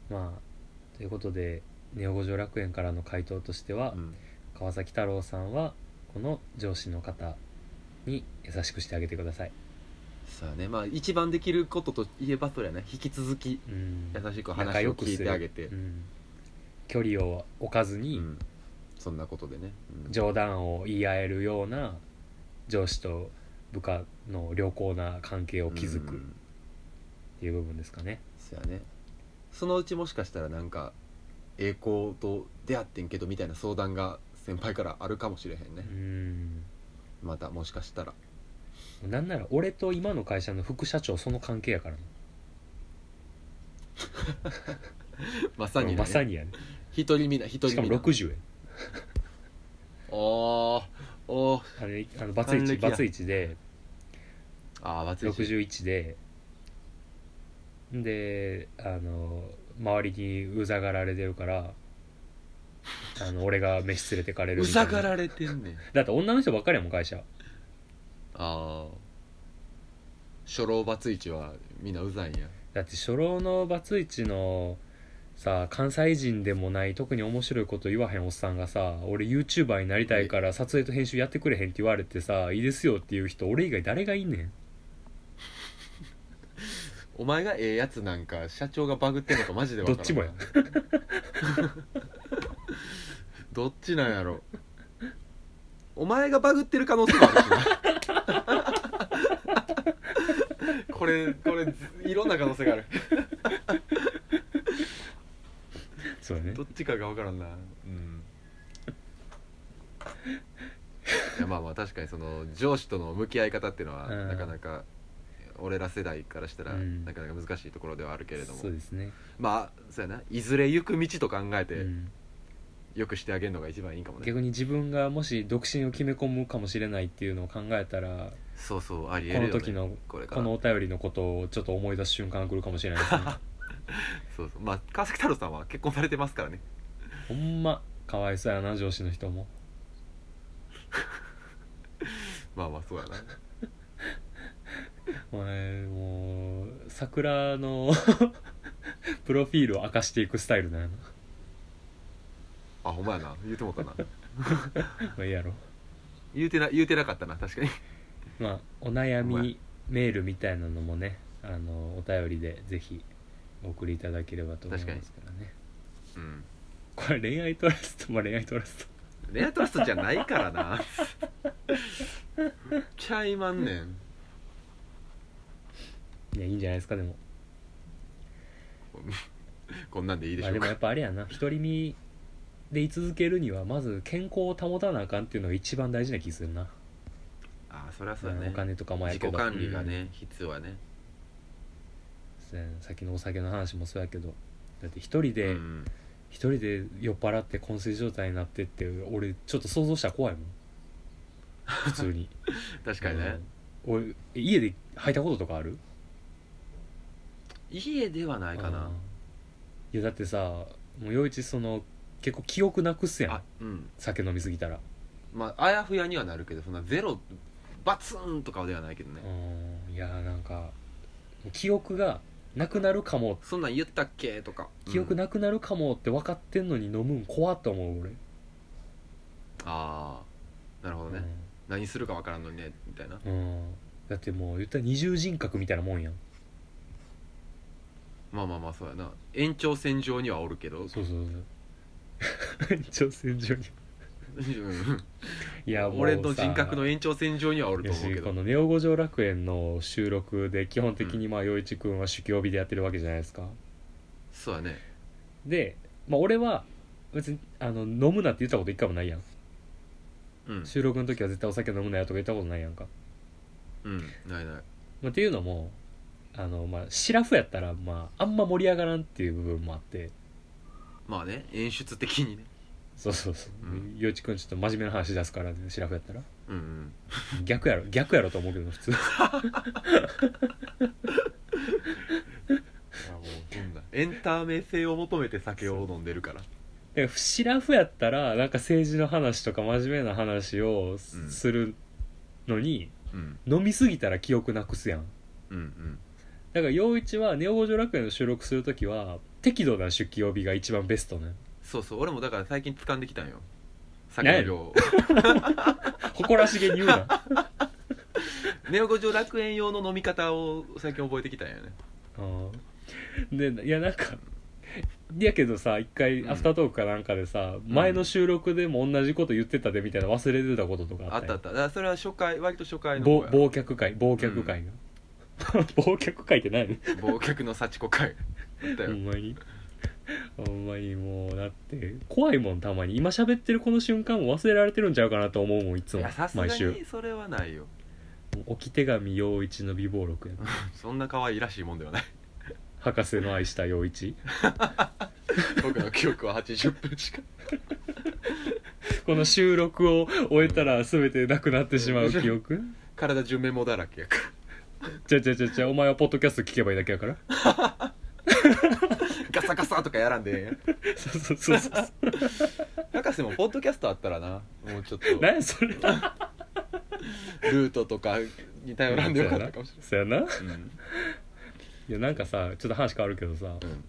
まあということでネオ五条楽園からの回答としては、うん。川崎太郎さんはこの上司の方に優しくしてあげてください。さあね。まあ一番できることといえばそれやね。引き続きうん。優しく仲話を聞いてあげて。うん距離を置かずに、うん。そんなことでね、うん。冗談を言い合えるような上司と部下の良好な関係を築くっうん。ていう部分ですかね、そやね。そのうちもしかしたらなんか栄光と出会ってんけどみたいな相談が先輩からあるかもしれへんね。うん。またもしかしたら。なんなら俺と今の会社の副社長その関係やからね <laughs> まさに、ね、まさにやね一人みな一人しかもみな60円。おーおー。あれあのバツイチ還暦や。バツイチで。ああバツイチ。61で。であの周りにうざがられてるからあの俺が飯連れてかれるうみたいな。ざがられてんねん。だって女の人ばっかりやもん会社。ああ初老バツイチはみんなうざいんや。だって初老のバツイチのさ関西人でもない特に面白いこと言わへんおっさんがさ俺 YouTuber になりたいから撮影と編集やってくれへんって言われてさいいですよっていう人俺以外誰がいんねん。<laughs> お前がええやつなんか社長がバグってんのかマジでわからんどっちもや。<laughs> どっちなんやろ。お前がバグってる可能性もあるしな。<laughs> これこれいろんな可能性があるそうやね。どっちかが分からんな。うん。<laughs> いやまあまあ確かにその上司との向き合い方っていうのは、うん。なかなか俺ら世代からしたら、うん。なかなか難しいところではあるけれども。そうですね、まあそうやな。いずれ行く道と考えて、うん。よくしてあげるのが一番いいかもね。逆に自分がもし独身を決め込むかもしれないっていうのを考えたらそうそうありえこるよ、ね、の時のこれから。このお便りのことをちょっと思い出す瞬間が来るかもしれないですね <laughs> そうそう。まあ川崎太郎さんは結婚されてますからね。ほんまかわいそうやな上司の人も。<laughs> まあまあそうやな。<laughs> お前もう桜の <laughs> プロフィールを明かしていくスタイルだよな。あほんまやな。言うてもうたな。まあいいやろ。言うてな言うてなかったな確かに。まあお悩みメールみたいなのもねあのお便りでぜひお送りいただければと思いますからね。うん。これ恋愛トラストまあ恋愛トラスト。レアトラストじゃないからな。<laughs> ちゃいまんねん。いやいいんじゃないですかでも。こんなんでいいでしまあでもょうかやっぱあれやな。独り身で居続けるにはまず健康を保たなあかんっていうのが一番大事な気するな、ああそりゃそうやね。お金とかもやけど。自己管理がうん。ね、必要やねさっきのお酒の話もそうやけどだって一人でうん一、人で酔っ払って昏睡状態になってって俺ちょっと想像したら怖いもん。普通に。<laughs> 確かにね、うん。俺家で吐いたこととかある？家ではないかな。うん。いやだってさもう陽一その結構記憶なくすやん。あうん。酒飲みすぎたら。まああやふやにはなるけどそんなゼロバツンとかではないけどね、うん。いやなんか記憶がなくなるかも。そんなん言ったっけ？とか。記憶うんなくなるかもって分かってんのに飲むん怖っと思う俺、ああなるほどね、何するかわからんのにねみたいな。うんうん。だってもう言ったら二重人格みたいなもんやん。まあまあまあそうやな。延長線上にはおるけど。そうそうそう。<laughs> 延長線上に。<laughs> うんいや俺のさ人格の延長線上にはおるとよ思うけど。しこの「ネオ五条楽園」の収録で基本的にまあ陽一君は酒気帯びでやってるわけじゃないですか。そうやね。で、まあ、俺は別にあの飲むなって言ったこと一回もないやん。うん。収録の時は絶対お酒飲むなよとか言ったことないやんか、うん。ないない。まあ、っていうのもあのまあシラフやったらまああんま盛り上がらんっていう部分もあって。まあね演出的にねそうそうそう。うん陽一君ちょっと真面目な話出すから、ね、シラフやったら。うんうん。逆やろ。逆やろと思うけど普通。いやもうそんな。エンターメ性を求めて酒を飲んでるから。でシラフやったらなんか政治の話とか真面目な話をすうん。するのに、うん。飲みすぎたら記憶なくすやん。うんうん。だから陽一は「ネオ五条楽園」の収録する時は適度な出勤帯が一番ベストねそうそう。俺もだから最近掴んできたんよ。酒の量を。<laughs> 誇らしげに言うな。<laughs> ネオ五条楽園用の飲み方を最近覚えてきたんやね。うんでいやなんかいやけどさ一回うん。アフタートークかなんかでさ、前の収録でも同じこと言ってたでみたいな忘れてたこととかあっやんあったたあった。それは初回割と初回の忘却会忘却会が、<laughs> 忘却会って何？忘却の幸子会。あったよ。ほんまに？<laughs> ほんまにもうだって怖いもんたまに。今喋ってるこの瞬間も忘れられてるんちゃうかなと思うもんいつも。いやさすが毎週。にそれはないよ。置き手紙陽一の美貌録や <laughs> そんな可愛いらしいもんではない。博士の愛した陽一。<laughs> 僕の記憶は80分しかこの収録を終えたら全てなくなってしまう記憶。体中メモだらけやから。ちゃちゃちゃちゃお前はポッドキャスト聞けばいいだけやからガサガサとかやらんでそうそうそうそう博士もポッドキャストあったらな。もうちょっと。何やそれ。ルートとかに頼らんでよかったかもしそうやな。れないいやなんかさちょっと話変わるけどさ。うん。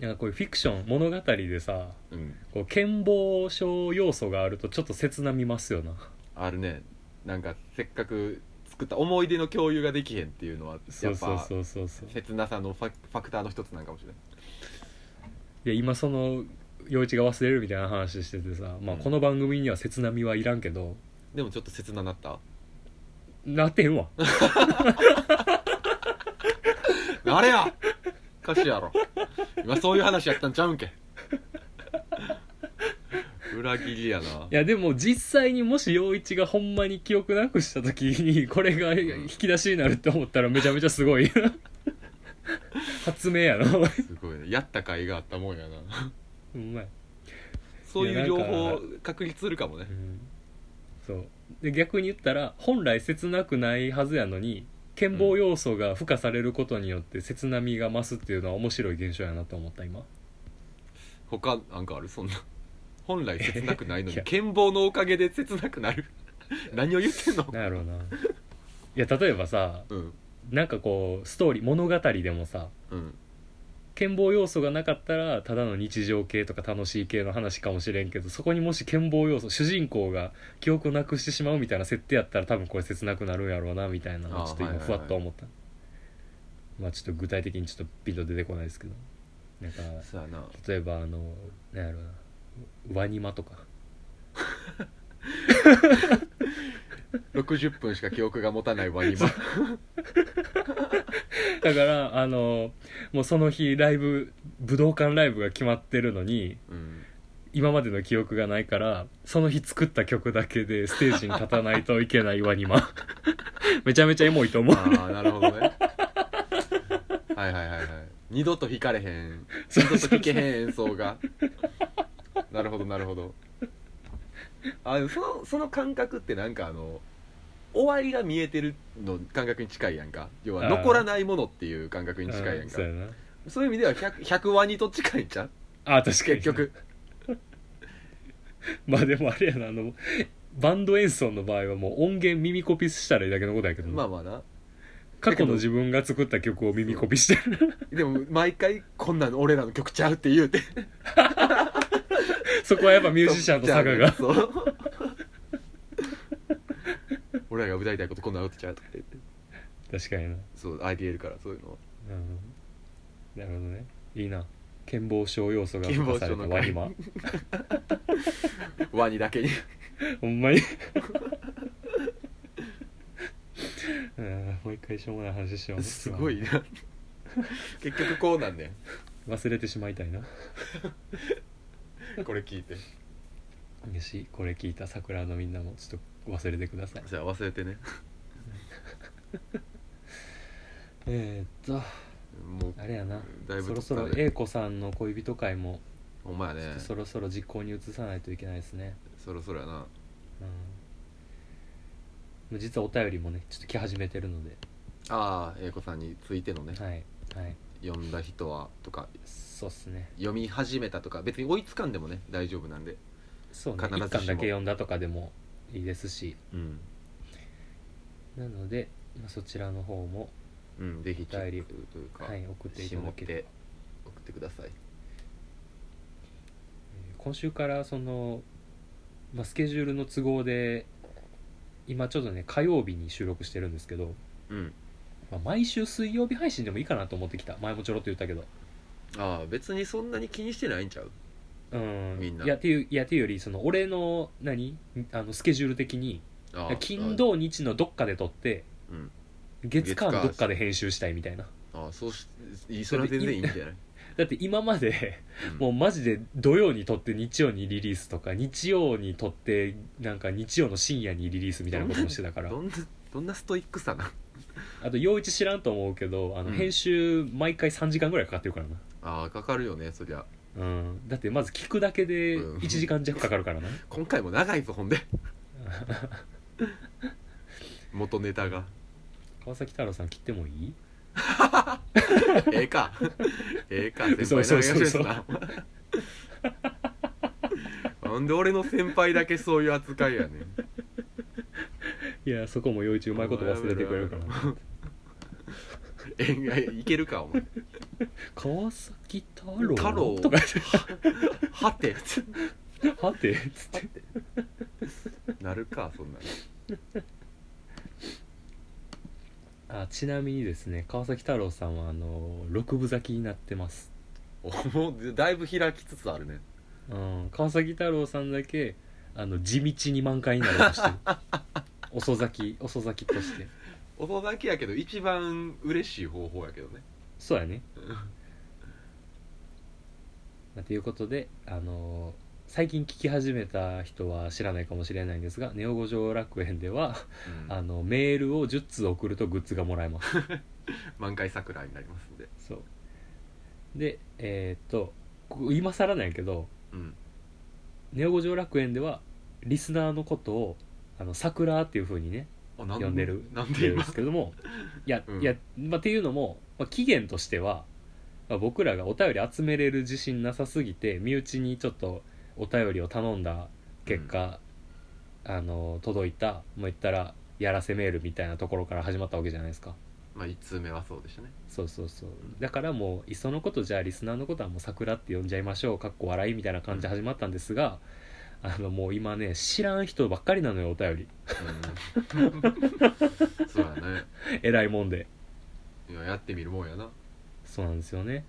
なんかこういうフィクション物語でさうん、うん、こう健忘症要素があるとちょっと切なみますよな。あるね。なんかせっかく作った思い出の共有ができへんっていうのはやっぱそうそうそうそうそう。切なさのファクターの一つなんかもしれないいや今その陽一が忘れるみたいな話しててさ、まあ、うん。この番組には切なみはいらんけど。でもちょっと切ななった？なってんわ。あれや！おかしいやろ。今そういう話やったんちゃうんけ？裏切りやな。いやでも実際にもし陽一がほんまに記憶なくした時にこれが引き出しになるって思ったらめちゃめちゃすごい <laughs> 発明やなお前。すごいね。やった甲斐があったもんやな。うまい、そういう両いやなん方確立するかもね。うん、そう。で逆に言ったら本来切なくないはずやのに健忘要素が付加されることによって切なみが増すっていうのは面白い現象やなと思った今。他なんかある？そんな。本来切なくないのに <laughs> 健忘のおかげで切なくなる。何を言ってんの？なんやろうな。いや例えばさうんなんかこうストーリー物語でもさうん。健忘要素がなかったらただの日常系とか楽しい系の話かもしれんけどそこにもし健忘要素主人公が記憶をなくしてしまうみたいな設定やったら多分これ切なくなるんやろうなみたいなのをちょっとあーはいはいはい。今ふわっと思った、まあちょっと具体的にちょっとピンと出てこないですけど。なんかそうやな。例えばあのなんやろうな。ワニマとか <laughs> 60分しか記憶が持たないワニマだからあのもうその日ライブ武道館ライブが決まってるのにうん。今までの記憶がないからその日作った曲だけでステージに立たないといけないワニマ <laughs> めちゃめちゃエモいと思う。ああなるほどね。はいはいはいはい。二度と弾かれへん。二度と弾けへん演奏が。なるほどなるほど <laughs> あそのその感覚ってなんかあの終わりが見えてるの感覚に近いやんか。要は残らないものっていう感覚に近いやんか。うんそういう意味では 100, 100ワニと近いんちゃう？あ確かに。結局。<laughs> まあでもあれやな。あのバンド演奏の場合はもう音源耳コピしたらいいだけのことやけど。な、まあまあな。過去の自分が作った曲を耳コピしてる。でも毎回こんなの俺らの曲ちゃうって言うて <laughs> <laughs> そこはやっぱミュージシャンと差が。がそう。<laughs> 俺らが歌いたいことこんなの歌ちゃうとか言って。確かにな。そう相手いるからそういうの。はうん。なるほどね。いいな。健忘症要素が付加されたワニマワニだけに。<laughs> ほんまに。うんもう一回しょうもない話しよう。すごいな。結局こうなんね忘れてしまいたいな。ん <laughs> これ聞いて。よしこれ聞いた桜のみんなもちょっと忘れてください。じゃあ忘れてね。<laughs> えー、っともうあれやな。だいぶそろそろ取ったね。A 子さんの恋人会もほんまやね。そろそろ実行に移さないといけないですね。そろそろやな。うん。実はお便りもねちょっと来始めてるので。ああ英子さんについてのね。はいはい。読んだ人はとかそうっすね。読み始めたとか別に追いつかんでもね大丈夫なんで。そうね。必ずしも。一巻だけ読んだとかでもいいですし。うん。なので、まあ、そちらの方も、うんぜひチェックというか、はい、送っていただければ、て送ってください。えー今週からその、まあ、スケジュールの都合で今ちょっとね火曜日に収録してるんですけど、うん。まあ、毎週水曜日配信でもいいかなと思ってきた。前もちょろっと言ったけどああ別にそんなに気にしてないんちゃう？うん。みんな。いやっていういやっていうよりその俺の何？あのスケジュール的にああ金土日のどっかで撮ってうん。月火月火どっかで編集したいみたいな。ああそうしいいそれは全然いいんじゃない？だって <laughs> 今までうん。もうマジで土曜に撮って日曜にリリースとか日曜に撮ってなんか日曜の深夜にリリースみたいなこともしてたから。どんなどんなストイックさなあと陽一知らんと思うけどあのうん。編集毎回3時間ぐらいかかってるからな。ああかかるよねそりゃ。うん、だってまず聞くだけでうん。1時間弱かかるからな、<laughs> 今回も長いぞほんで。<laughs> 元ネタが。川崎太郎さん切ってもいい？<laughs> ええか。ええか。先輩そうそうそうそうななんで俺の先輩だけそういう扱いやねん。いやそこも陽一うまいこと忘れてくれるからなえいけるかお前。川崎太郎？太郎？<laughs> とかはて？はて？つって。なるかそんなあちなみにですね川崎太郎さんはあの六分咲きになってます。おもうだいぶ開きつつあるね。うん、川崎太郎さんだけあの地道に満開になろうとしてる <laughs> 遅咲き遅咲きとして遅咲きやけど一番嬉しい方法やけどね。そうやね。<laughs> まあということであのー最近聞き始めた人は知らないかもしれないんですがネオ五条楽園では、うん。あのメールを10通送るとグッズがもらえます。<laughs> 満開桜になりますんで。そう。でえーっと今更なんやけどうん。ネオ五条楽園ではリスナーのことをあの桜っていう風にね呼んでるなんってるんですけどもいや、うん。いや、まあ、っていうのも、まあ、期限としては、まあ、僕らがお便り集めれる自信なさすぎて身内にちょっとお便りを頼んだ結果、あの届いたもう言ったらやらせメールみたいなところから始まったわけじゃないですか。まあ1通目はそうでしたね。そうそうそう。だからもういっそのことじゃあリスナーのことはもう桜って呼んじゃいましょうかっこ笑いみたいな感じで始まったんですが、あのもう今ね知らん人ばっかりなのよお便り。うん。そうやね。<laughs> えらいもんで。いややってみるもんやな。そうなんですよね。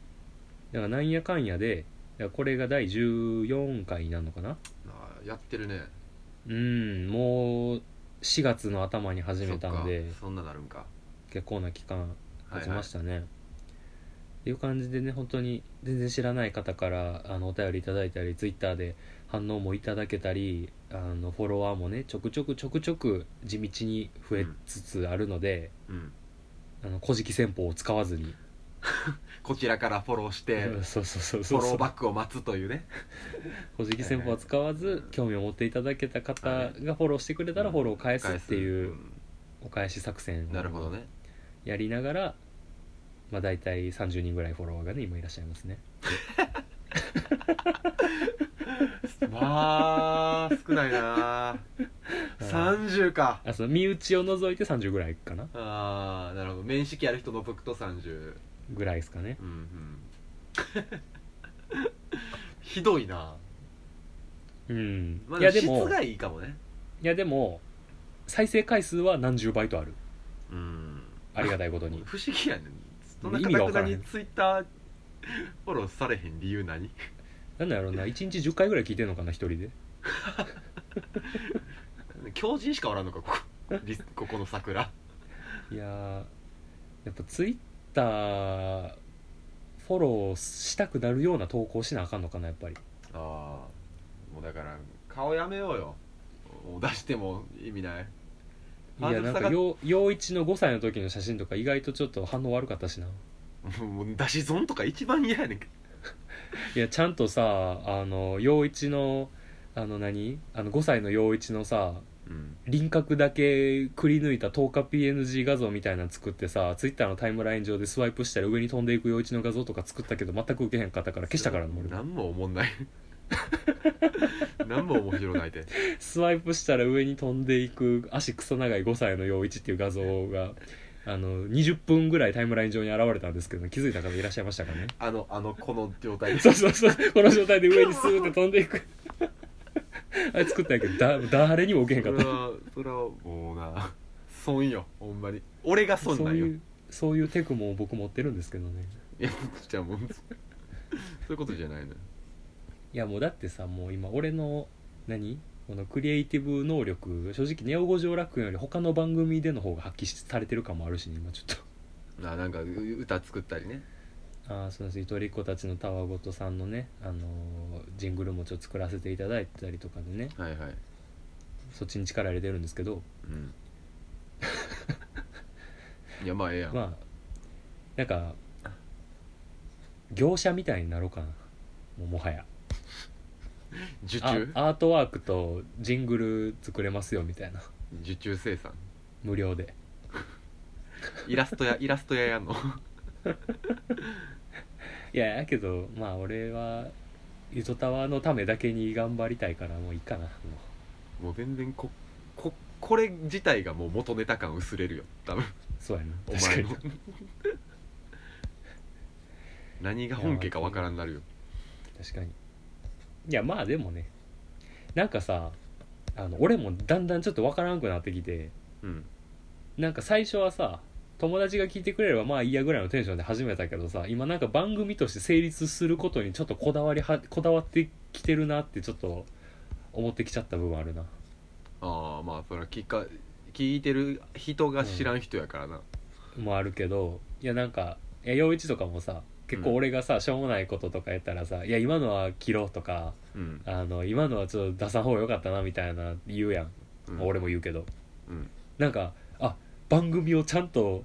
だからなんやかんやでこれが第14回になるのかな。あやってるね。うんもう4月の頭に始めたんで。そっかそんななるんか。結構な期間経ちましたね、っていう感じでね本当に全然知らない方からあのお便りいただいたりツイッターで反応もいただけたりあのフォロワーもねちょくちょくちょくちょく地道に増えつつあるのでうん「あの古事記戦法」を使わずに、<laughs> こちらからフォローしてフォローバックを待つというね。<laughs> 古事記戦法は使わず興味を持っていただけた方がフォローしてくれたらフォローを返すっていうお返し作戦うんなるほどね。やりながら、まあ、大体30人ぐらいフォロワーがね今いらっしゃいますね <laughs> まあ少ないな。30か。あその身内を除いて30ぐらいかな。ああなるほど。面識ある人除くと30ぐらいですかね。うんうん。<laughs> ひどいな、うん、まあ、いやでも質がいいかもね。いやでも再生回数は何十倍とある。うん。ありがたいことに。不思議やねん。そんなかたくなにツイッターフォローされへん理由何？なんだろうな1日10回ぐらい聞いてんのかな一人で。<laughs> 狂人しかおらんのかここリスここの桜。いやーやっぱツイッターフォローしたくなるような投稿しなあかんのかなやっぱり。ああもうだから顔やめようよ。もう出しても意味ない。いやなんか陽陽一の5歳の時の写真とか意外とちょっと反応悪かったしな。<laughs> もう出し損とか一番嫌やねんけど <laughs> いやちゃんとさあの陽一のあの何？あの5歳の陽一のさうん。輪郭だけくり抜いた10日 PNG 画像みたいなの作ってさツイッターのタイムライン上でスワイプしたら上に飛んでいく陽一の画像とか作ったけど全く受けへんかったから消したからな俺。何も思んない。<laughs> 何も面白ないてスワイプしたら上に飛んでいく足クソ長い5歳の陽一っていう画像があの20分ぐらいタイムライン上に現れたんですけど気づいた方いらっしゃいましたかね？あのあのこの状態。で <laughs> そうそうそうこの状態で上にスーって飛んでいく。<laughs> あれ作ったんやけどだ誰にも受けへんかった。それはそれはもうな損よほんまに。俺が損なんよ。そういうそういうテクも僕持ってるんですけどね。いやじゃあもうそういうことじゃないのよ。いやもうだってさもう今俺の何？このクリエイティブ能力正直ネオ五条楽園より他の番組での方が発揮されてる感もあるしね今ちょっと。ななんかう歌作ったりね。ああそうです。ゆとりっ子たちのたわごとさんのね、あのージングルもちょっと作らせていただいたりとかでね。はいはい。そっちに力入れてるんですけど。うん。いやまあええやん、まあなんか業者みたいになろうかな。もうもはや。あ受注？アートワークとジングル作れますよみたいな。受注生産？無料で。<laughs> イラストやイラスト屋やんの？<laughs> いややけどまあ俺はゆとたわのためだけに頑張りたいからもういいかなもう。もう全然こここれ自体がもう元ネタ感薄れるよ多分。そうやな。お確かに。前 <laughs> の何が本家かわからんなるよ。確かにいやまあでもね。なんかさあの俺もだんだんちょっとわからんくなってきて。うん。なんか最初はさ友達が聞いてくれればまあいいやぐらいのテンションで始めたけどさ今なんか番組として成立することにちょっとこだわりはこだわってきてるなってちょっと思ってきちゃった部分あるな。ああまあそれは聞か聞いてる人が知らん人やからな、もあるけどいやなんかいや陽一とかもさ結構俺がさ、しょうもないこととかやったらさ「いや今のは切ろう」とかうん。あの「今のはちょっと出さん方がよかったな」みたいな言うやん、うん。まあ俺も言うけど。うん。なんかあ番組をちゃんと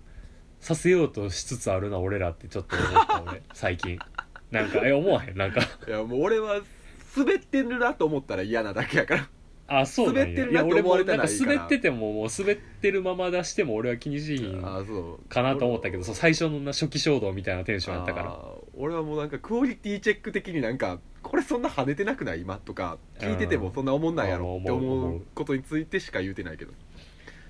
させようとしつつあるな俺らってちょっと思った俺。<laughs> 最近。なんかえ思わへん？なんか。いやもう俺は滑ってるなと思ったら嫌なだけやからあそうなんや。滑ってるいや俺なって思われてもな。んか滑っててももう滑ってるまま出しても俺は気にしひんああそうかなと思ったけどそう。最初のな初期衝動みたいなテンションやったから。あー俺はもうなんかクオリティチェック的になんかこれそんな跳ねてなくない今とか聞いててもそんな思んないやろってう思うことについてしか言うてないけど。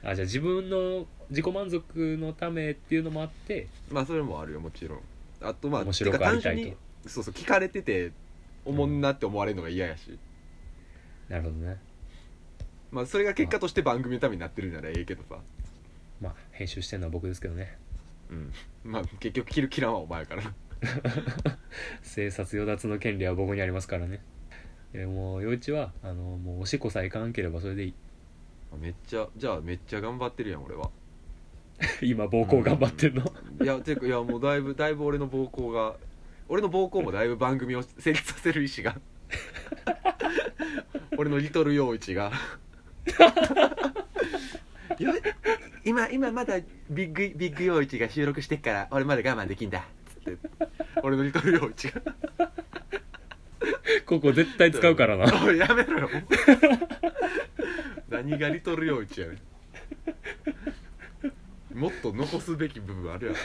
あじゃあ自分の自己満足のためっていうのもあってまあそれもあるよもちろん。あとまあ面白くありたいと。てか単純にそうそう聞かれてておもんなって思われるのが嫌やし、なるほどねまあそれが結果として番組のためになってるんならええけどさまあ編集してるのは僕ですけどね。うん。まあ結局切る切らんはお前やから。な生殺与奪の権利は僕にありますからね。いやもう陽一はあのもうおしっこさえいかんければそれでいい。めっちゃじゃあめっちゃ頑張ってるやん俺は。今膀胱頑張ってんの、いやていうかいやもうだいぶだいぶ俺の膀胱が俺の膀胱もだいぶ番組を成立させる意志が。<laughs> 俺のリトル陽一が <laughs> よ今今まだビッグビッグ陽一が収録してっから俺まだ我慢できんだ。つって俺のリトル陽一が。<laughs> ここ絶対使うからな。<laughs> おいやめろよ。何がリトル陽一やねん。もっと残すべき部分あるやろ。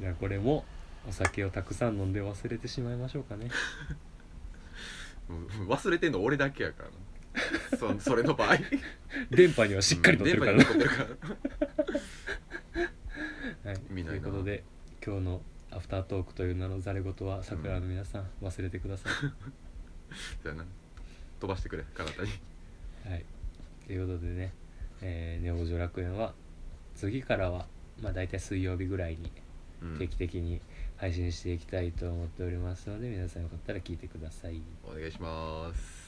じゃあこれもお酒をたくさん飲んで忘れてしまいましょうかね。うん忘れてんの俺だけやからなそそれの場合。電波にはしっかり乗ってるから。な、電波に残ってるから。はい、見ないな。ということで今日のアフタートークという名のざれ言は桜の皆さん忘れてくださ <laughs> じゃあな飛ばしてくれ体に。い、はい、ということでね、えーネオ五条楽園は次からはまあ大体水曜日ぐらいにうん。定期的に配信していきたいと思っておりますので、皆さんよかったら聞いてください。お願いします